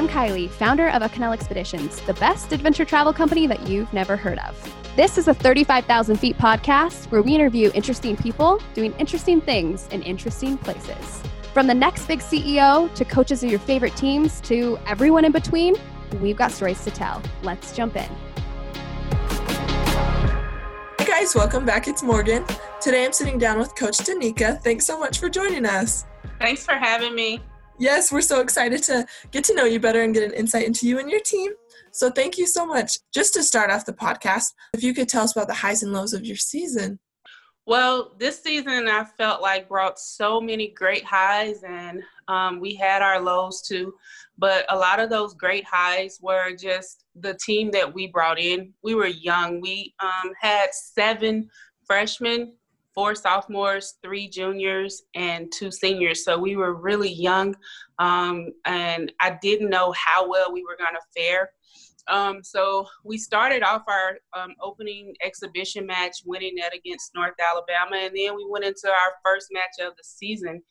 I'm Kylie, founder of Acanela Expeditions, the best adventure travel company that you've never heard of. This is a 35,000 feet podcast where we interview interesting people doing interesting things in interesting places. From the next big CEO to coaches of your favorite teams to everyone in between, we've got stories to tell. Let's jump in. Hey guys, welcome back. It's Morgan. Today I'm sitting down with Coach Danica. Thanks so much for joining us. Thanks for having me. Yes, we're so excited to get to know you better and get an insight into you and your team. So thank you so much. Just to start off the podcast, if you could tell us about the highs and lows of your season. Well, this season I felt like brought so many great highs, and um, we had our lows too. But a lot of those great highs were just the team that we brought in. We were young. We um, had seven freshmen four sophomores, three juniors, and two seniors. So we were really young, um, and I didn't know how well we were going to fare. Um, so we started off our um, opening exhibition match, winning that against North Alabama, and then we went into our first match of the season,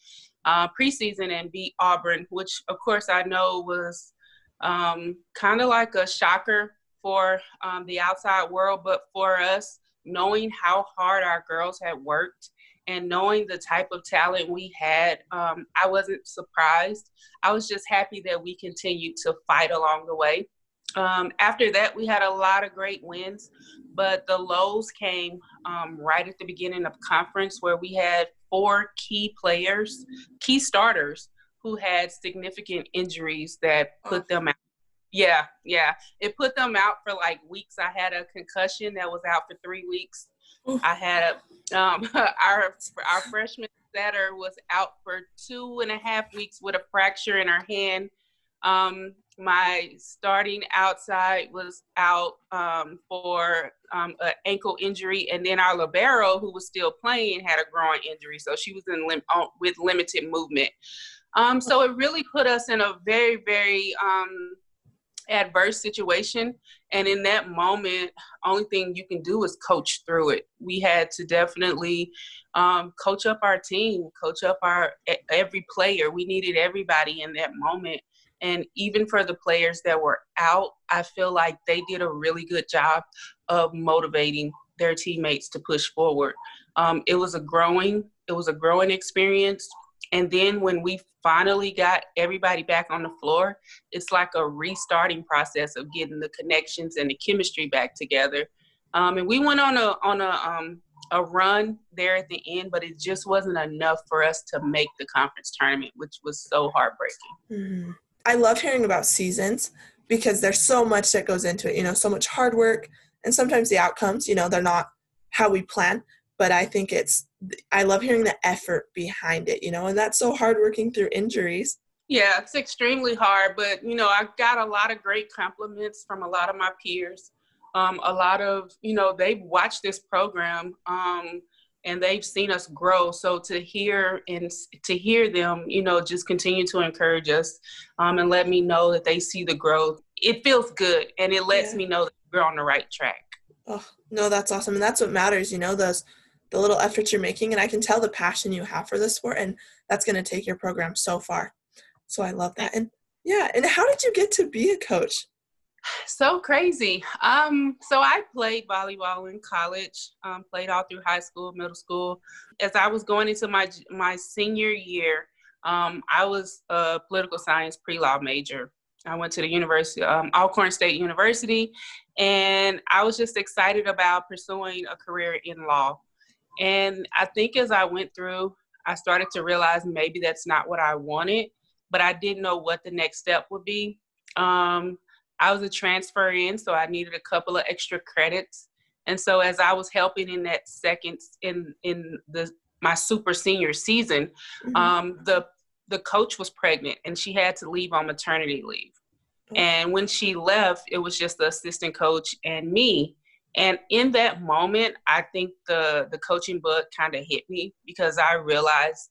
uh, preseason, and beat Auburn, which of course I know was um, kind of like a shocker for um, the outside world, but for us, knowing how hard our girls had worked and knowing the type of talent we had, um, I wasn't surprised. I was just happy that we continued to fight along the way. Um, after that, we had a lot of great wins, but the lows came um, right at the beginning of conference where we had four key players, key starters, who had significant injuries that put them out yeah, yeah. It put them out for like weeks. I had a concussion that was out for three weeks. I had a, um, our our freshman setter was out for two and a half weeks with a fracture in her hand. Um, my starting outside was out um, for um, an ankle injury, and then our libero, who was still playing, had a groin injury, so she was in lim- with limited movement. Um, so it really put us in a very, very um, adverse situation. And in that moment only thing you can do is coach through it. We had to definitely um, coach up our team coach up our every player. We needed everybody in that moment. And even for the players that were out i feel like they did a really good job of motivating their teammates to push forward. Um, it was a growing it was a growing experience and then when we finally got everybody back on the floor, it's like a restarting process of getting the connections and the chemistry back together. Um, and we went on a on a um, a run there at the end, but it just wasn't enough for us to make the conference tournament, which was so heartbreaking. Mm-hmm. I love hearing about seasons because there's so much that goes into it. You know, so much hard work, and sometimes the outcomes, you know, they're not how we plan but I think it's I love hearing the effort behind it, you know, and that's so hard working through injuries. Yeah, it's extremely hard, but you know, I got a lot of great compliments from a lot of my peers. Um, a lot of, you know, they've watched this program um, and they've seen us grow. So to hear and to hear them, you know, just continue to encourage us um, and let me know that they see the growth. It feels good and it lets yeah. me know that we're on the right track. Oh, no, that's awesome. And that's what matters, you know, those the little efforts you're making and i can tell the passion you have for this sport and that's going to take your program so far. So i love that. And yeah and how did you get to be a coach? So crazy. Um so i played volleyball in college um, played all through high school middle school. As i was going into my my senior year um, i was a political science pre-law major. I went to the university um, alcorn state university and i was just excited about pursuing a career in law and I think as I went through, I started to realize maybe that's not what I wanted, but I didn't know what the next step would be. Um, I was a transfer in, so I needed a couple of extra credits. And so as I was helping in that second in in the my super senior season, mm-hmm. um, the the coach was pregnant and she had to leave on maternity leave. And when she left, it was just the assistant coach and me. And in that moment, I think the the coaching book kind of hit me because I realized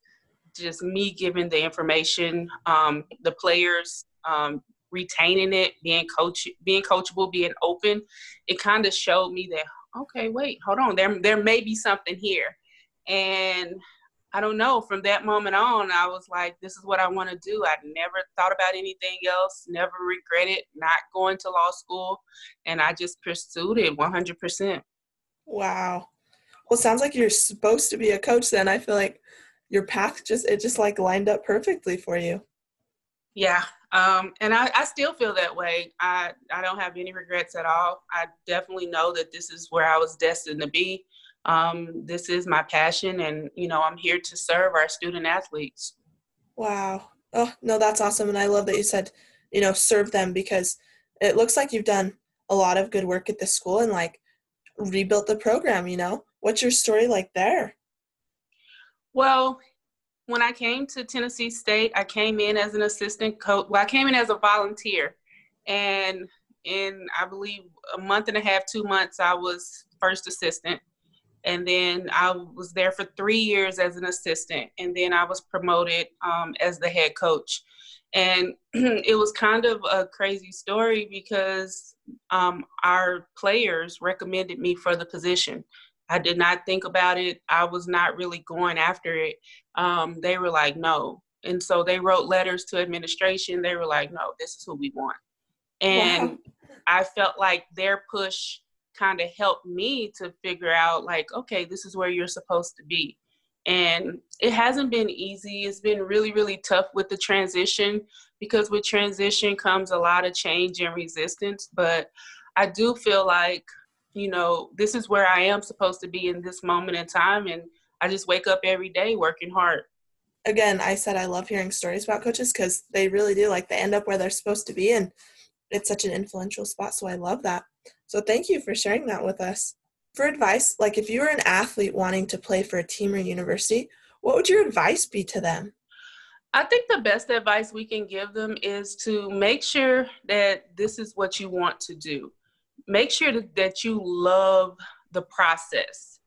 just me giving the information, um, the players um, retaining it, being coach, being coachable, being open, it kind of showed me that okay, wait, hold on, there there may be something here, and I don't know. From that moment on, I was like, this is what I want to do. I never thought about anything else, never regretted not going to law school. And I just pursued it 100%. Wow. Well, sounds like you're supposed to be a coach then. I feel like your path just, it just like lined up perfectly for you. Yeah. Um, and I, I still feel that way. I, I don't have any regrets at all. I definitely know that this is where I was destined to be um, this is my passion and you know i'm here to serve our student athletes. Wow. Oh no that's awesome. And i love that you said you know serve them because it looks like you've done a lot of good work at the school and like rebuilt the program you know? What's your story like there? Well when i came to tennessee state i came in as an assistant coach. Well i came in as a volunteer. And in i believe a month and a half two months i was first assistant and then I was there for three years as an assistant, and then I was promoted um, as the head coach. And it was kind of a crazy story because um, our players recommended me for the position. I did not think about it. I was not really going after it. Um, they were like, no. And so they wrote letters to administration. They were like, no, this is who we want. And wow. I felt like their push kind of helped me to figure out like okay this is where you're supposed to be. And it hasn't been easy. It's been really really tough with the transition because with transition comes a lot of change and resistance. But i do feel like you know this is where i am supposed to be in this moment in time. And i just wake up every day working hard. Again i said i love hearing stories about coaches because they really do like they end up where they're supposed to be. And it's such an influential spot so i love that so thank you for sharing that with us. For advice, like if you were an athlete wanting to play for a team or university, what would your advice be to them? I think the best advice we can give them is to make sure that this is what you want to do. Make sure that you love the process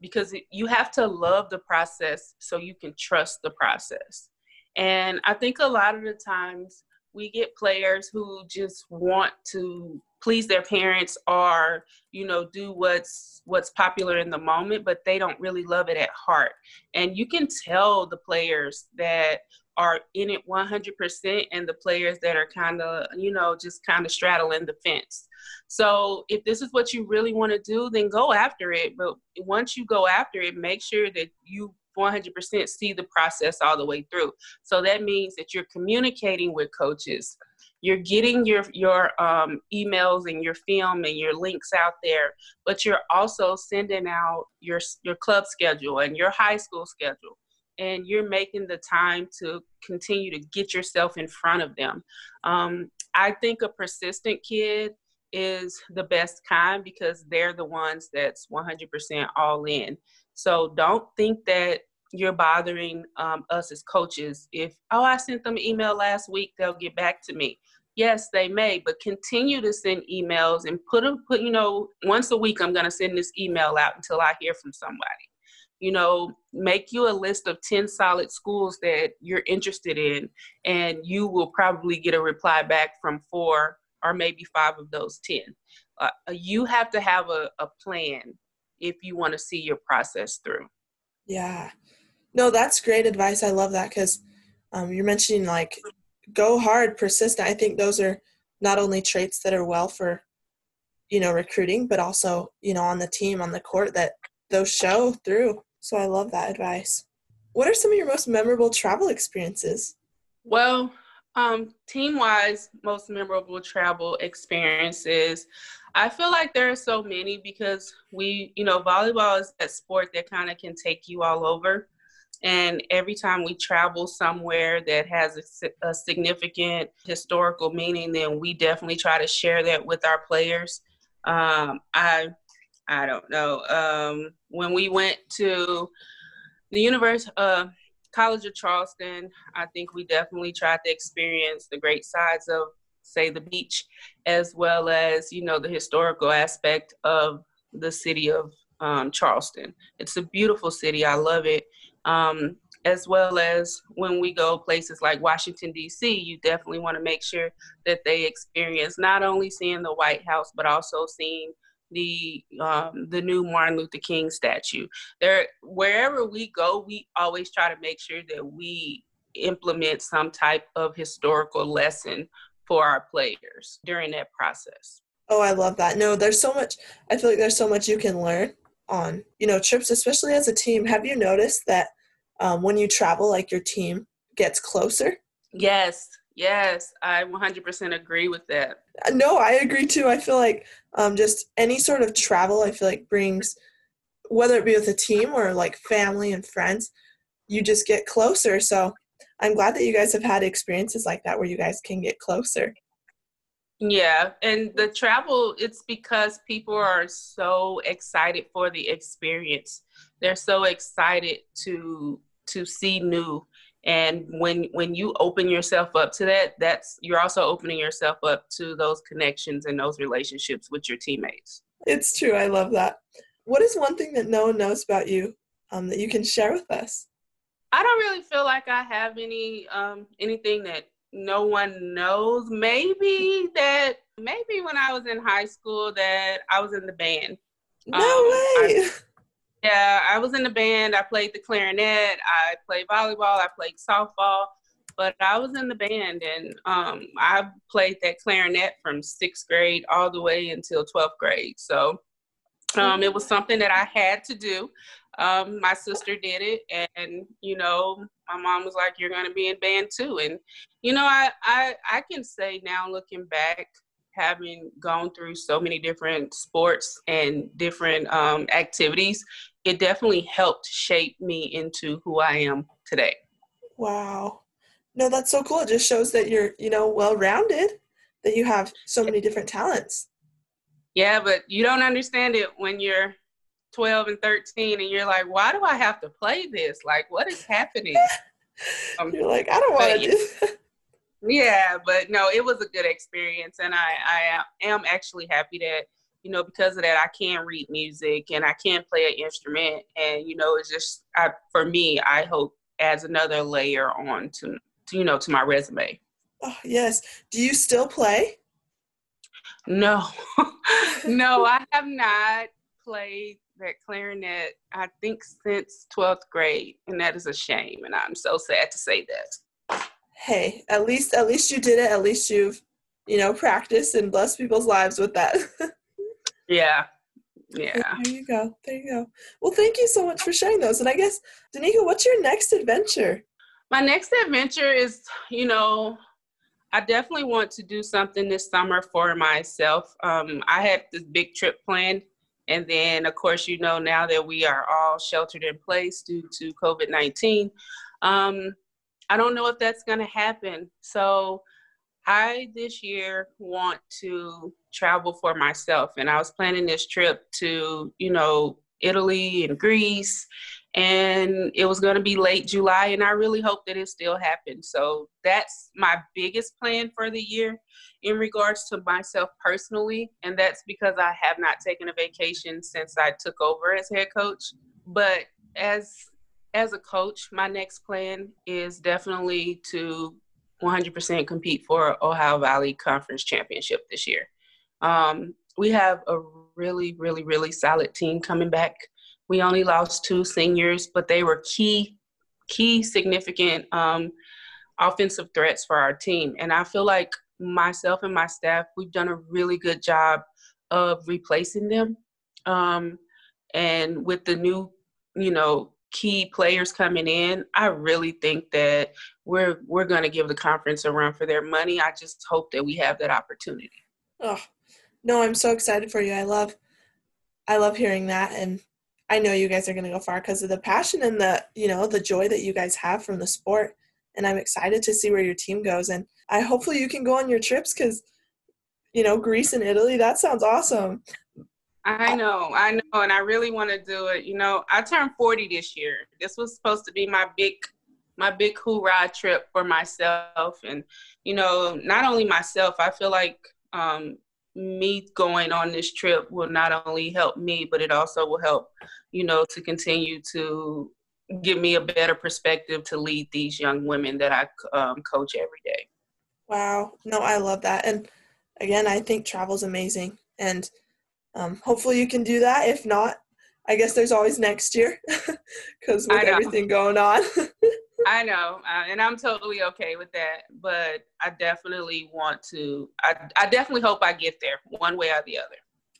because you have to love the process so you can trust the process. And I think a lot of the times we get players who just want to please their parents or you know do what's what's popular in the moment but they don't really love it at heart. And you can tell the players that are in it 100% and the players that are kind of you know just kind of straddling the fence. So if this is what you really want to do then go after it. But once you go after it make sure that you 100% see the process all the way through. So that means that you're communicating with coaches. You're getting your your um, emails and your film and your links out there but you're also sending out your your club schedule and your high school schedule. And you're making the time to continue to get yourself in front of them. Um, i think a persistent kid is the best kind because they're the ones that's 100% all in so don't think that you're bothering um, us as coaches. If oh i sent them an email last week they'll get back to me. Yes they may but continue to send emails and put them put you know once a week i'm going to send this email out until i hear from somebody. You know make you a list of 10 solid schools that you're interested in and you will probably get a reply back from four or maybe five of those 10 uh, you have to have a, a plan if you want to see your process through yeah no that's great advice i love that because um, you're mentioning like go hard, persistent. I think those are not only traits that are well for, you know, recruiting, but also, you know, on the team, on the court that those show through. So I love that advice. What are some of your most memorable travel experiences? Well, um, team wise, most memorable travel experiences. I feel like there are so many because we, you know, volleyball is that sport that kind of can take you all over. And every time we travel somewhere that has a, a, significant historical meaning, then we definitely try to share that with our players. Um, I, I don't know. Um, when we went to the University, uh, College of Charleston, I think we definitely tried to experience the great sides of, say, the beach, as well as you know the historical aspect of the city of um, Charleston. It's a beautiful city. I love it um, as well as when we go places like Washington, D.C., you definitely want to make sure that they experience not only seeing the White House, but also seeing the um, the new Martin Luther King statue. There, wherever we go, we always try to make sure that we implement some type of historical lesson for our players during that process. Oh, I love that. No, there's so much. I feel like there's so much you can learn on you know trips, especially as a team. Have you noticed that um, when you travel, like your team gets closer? Yes, yes, I 100% agree with that. No, I agree too. I feel like um, just any sort of travel, I feel like brings, whether it be with a team or like family and friends, you just get closer. So I'm glad that you guys have had experiences like that where you guys can get closer. Yeah, and the travel, it's because people are so excited for the experience. They're so excited to to see new. And when when you open yourself up to that, that's you're also opening yourself up to those connections and those relationships with your teammates. It's true. I love that. What is one thing that no one knows about you um, that you can share with us? I don't really feel like I have any um, anything that no one knows. Maybe that maybe when I was in high school that I was in the band. No um, way. I, yeah, I was in the band. I played the clarinet. I played volleyball. I played softball. But I was in the band, and um, I played that clarinet from sixth grade all the way until twelfth grade. So um, it was something that I had to do. Um, my sister did it, and you know, my mom was like, "You're going to be in band too." And you know, I I I can say now, looking back, having gone through so many different sports and different um, activities, it definitely helped shape me into who I am today. Wow, no, that's so cool. It just shows that you're you know well rounded, that you have so many different talents. Yeah, but you don't understand it when you're 12 and 13 and you're like, why do I have to play this? Like, what is happening? Um, you're like, I don't want to do that. Yeah, but no, it was a good experience. And I, I am actually happy that, you know, because of that, I can read music and I can play an instrument. And, you know, it's just, I, for me, I hope adds another layer on to, to you know, to my resume. Oh, yes. Do you still play? No, no, I have not played that clarinet, I think, since 12th grade. And that is a shame. And I'm so sad to say that. Hey, at least at least you did it. At least you've, you know, practiced and blessed people's lives with that. yeah. Yeah. There you go. There you go. Well, thank you so much for sharing those. And I guess, Danica, what's your next adventure? My next adventure is, you know, I definitely want to do something this summer for myself. Um, I had this big trip planned and then, of course, you know, now that we are all sheltered in place due to COVID 19, um, I don't know if that's going to happen. So, I this year want to travel for myself. And I was planning this trip to, you know, Italy and Greece and it was going to be late July, and I really hope that it still happens. So that's my biggest plan for the year in regards to myself personally, and that's because I have not taken a vacation since I took over as head coach. But as as a coach, my next plan is definitely to 100% compete for Ohio Valley Conference Championship this year. Um, we have a really, really, really solid team coming back we only lost two seniors, but they were key, key significant um, offensive threats for our team. And I feel like myself and my staff, we've done a really good job of replacing them. Um, and with the new, you know, key players coming in, I really think that we're we're going to give the conference a run for their money. I just hope that we have that opportunity. Oh, no, I'm so excited for you. I love I love hearing that and I know you guys are going to go far because of the passion and the, you know, the joy that you guys have from the sport. And I'm excited to see where your team goes. And I hopefully you can go on your trips because, you know, Greece and Italy, that sounds awesome. I know, I know, and I really want to do it. You know, I turned 40 this year. This was supposed to be my big, my big hoorah trip for myself, and you know, not only myself. I feel like um, me going on this trip will not only help me, but it also will help, you know, to continue to give me a better perspective to lead these young women that I um, coach every day. Wow. No, I love that. And again, I think travel's amazing. And Um, hopefully, you can do that. If not, I guess there's always next year because with everything going on. I know, uh, and I'm totally okay with that. But I definitely want to. I, I definitely hope I get there one way or the other.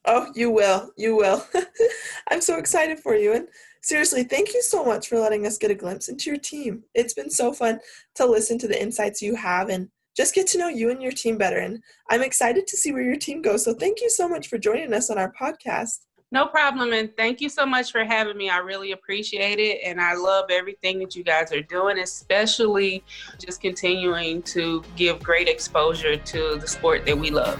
Oh, you will. You will. I'm so excited for you. And seriously, thank you so much for letting us get a glimpse into your team. It's been so fun to listen to the insights you have and just get to know you and your team better. And I'm excited to see where your team goes. So thank you so much for joining us on our podcast. No problem. And thank you so much for having me. I really appreciate it. And I love everything that you guys are doing, especially just continuing to give great exposure to the sport that we love.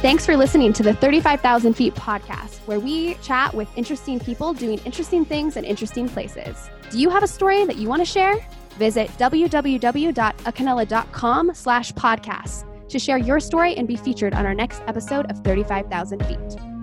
Thanks for listening to the 35,000 Feet podcast, where we chat with interesting people doing interesting things in interesting places. Do you have a story that you want to share? Visit www.acanela.com slash podcast to share your story and be featured on our next episode of 35,000 Feet.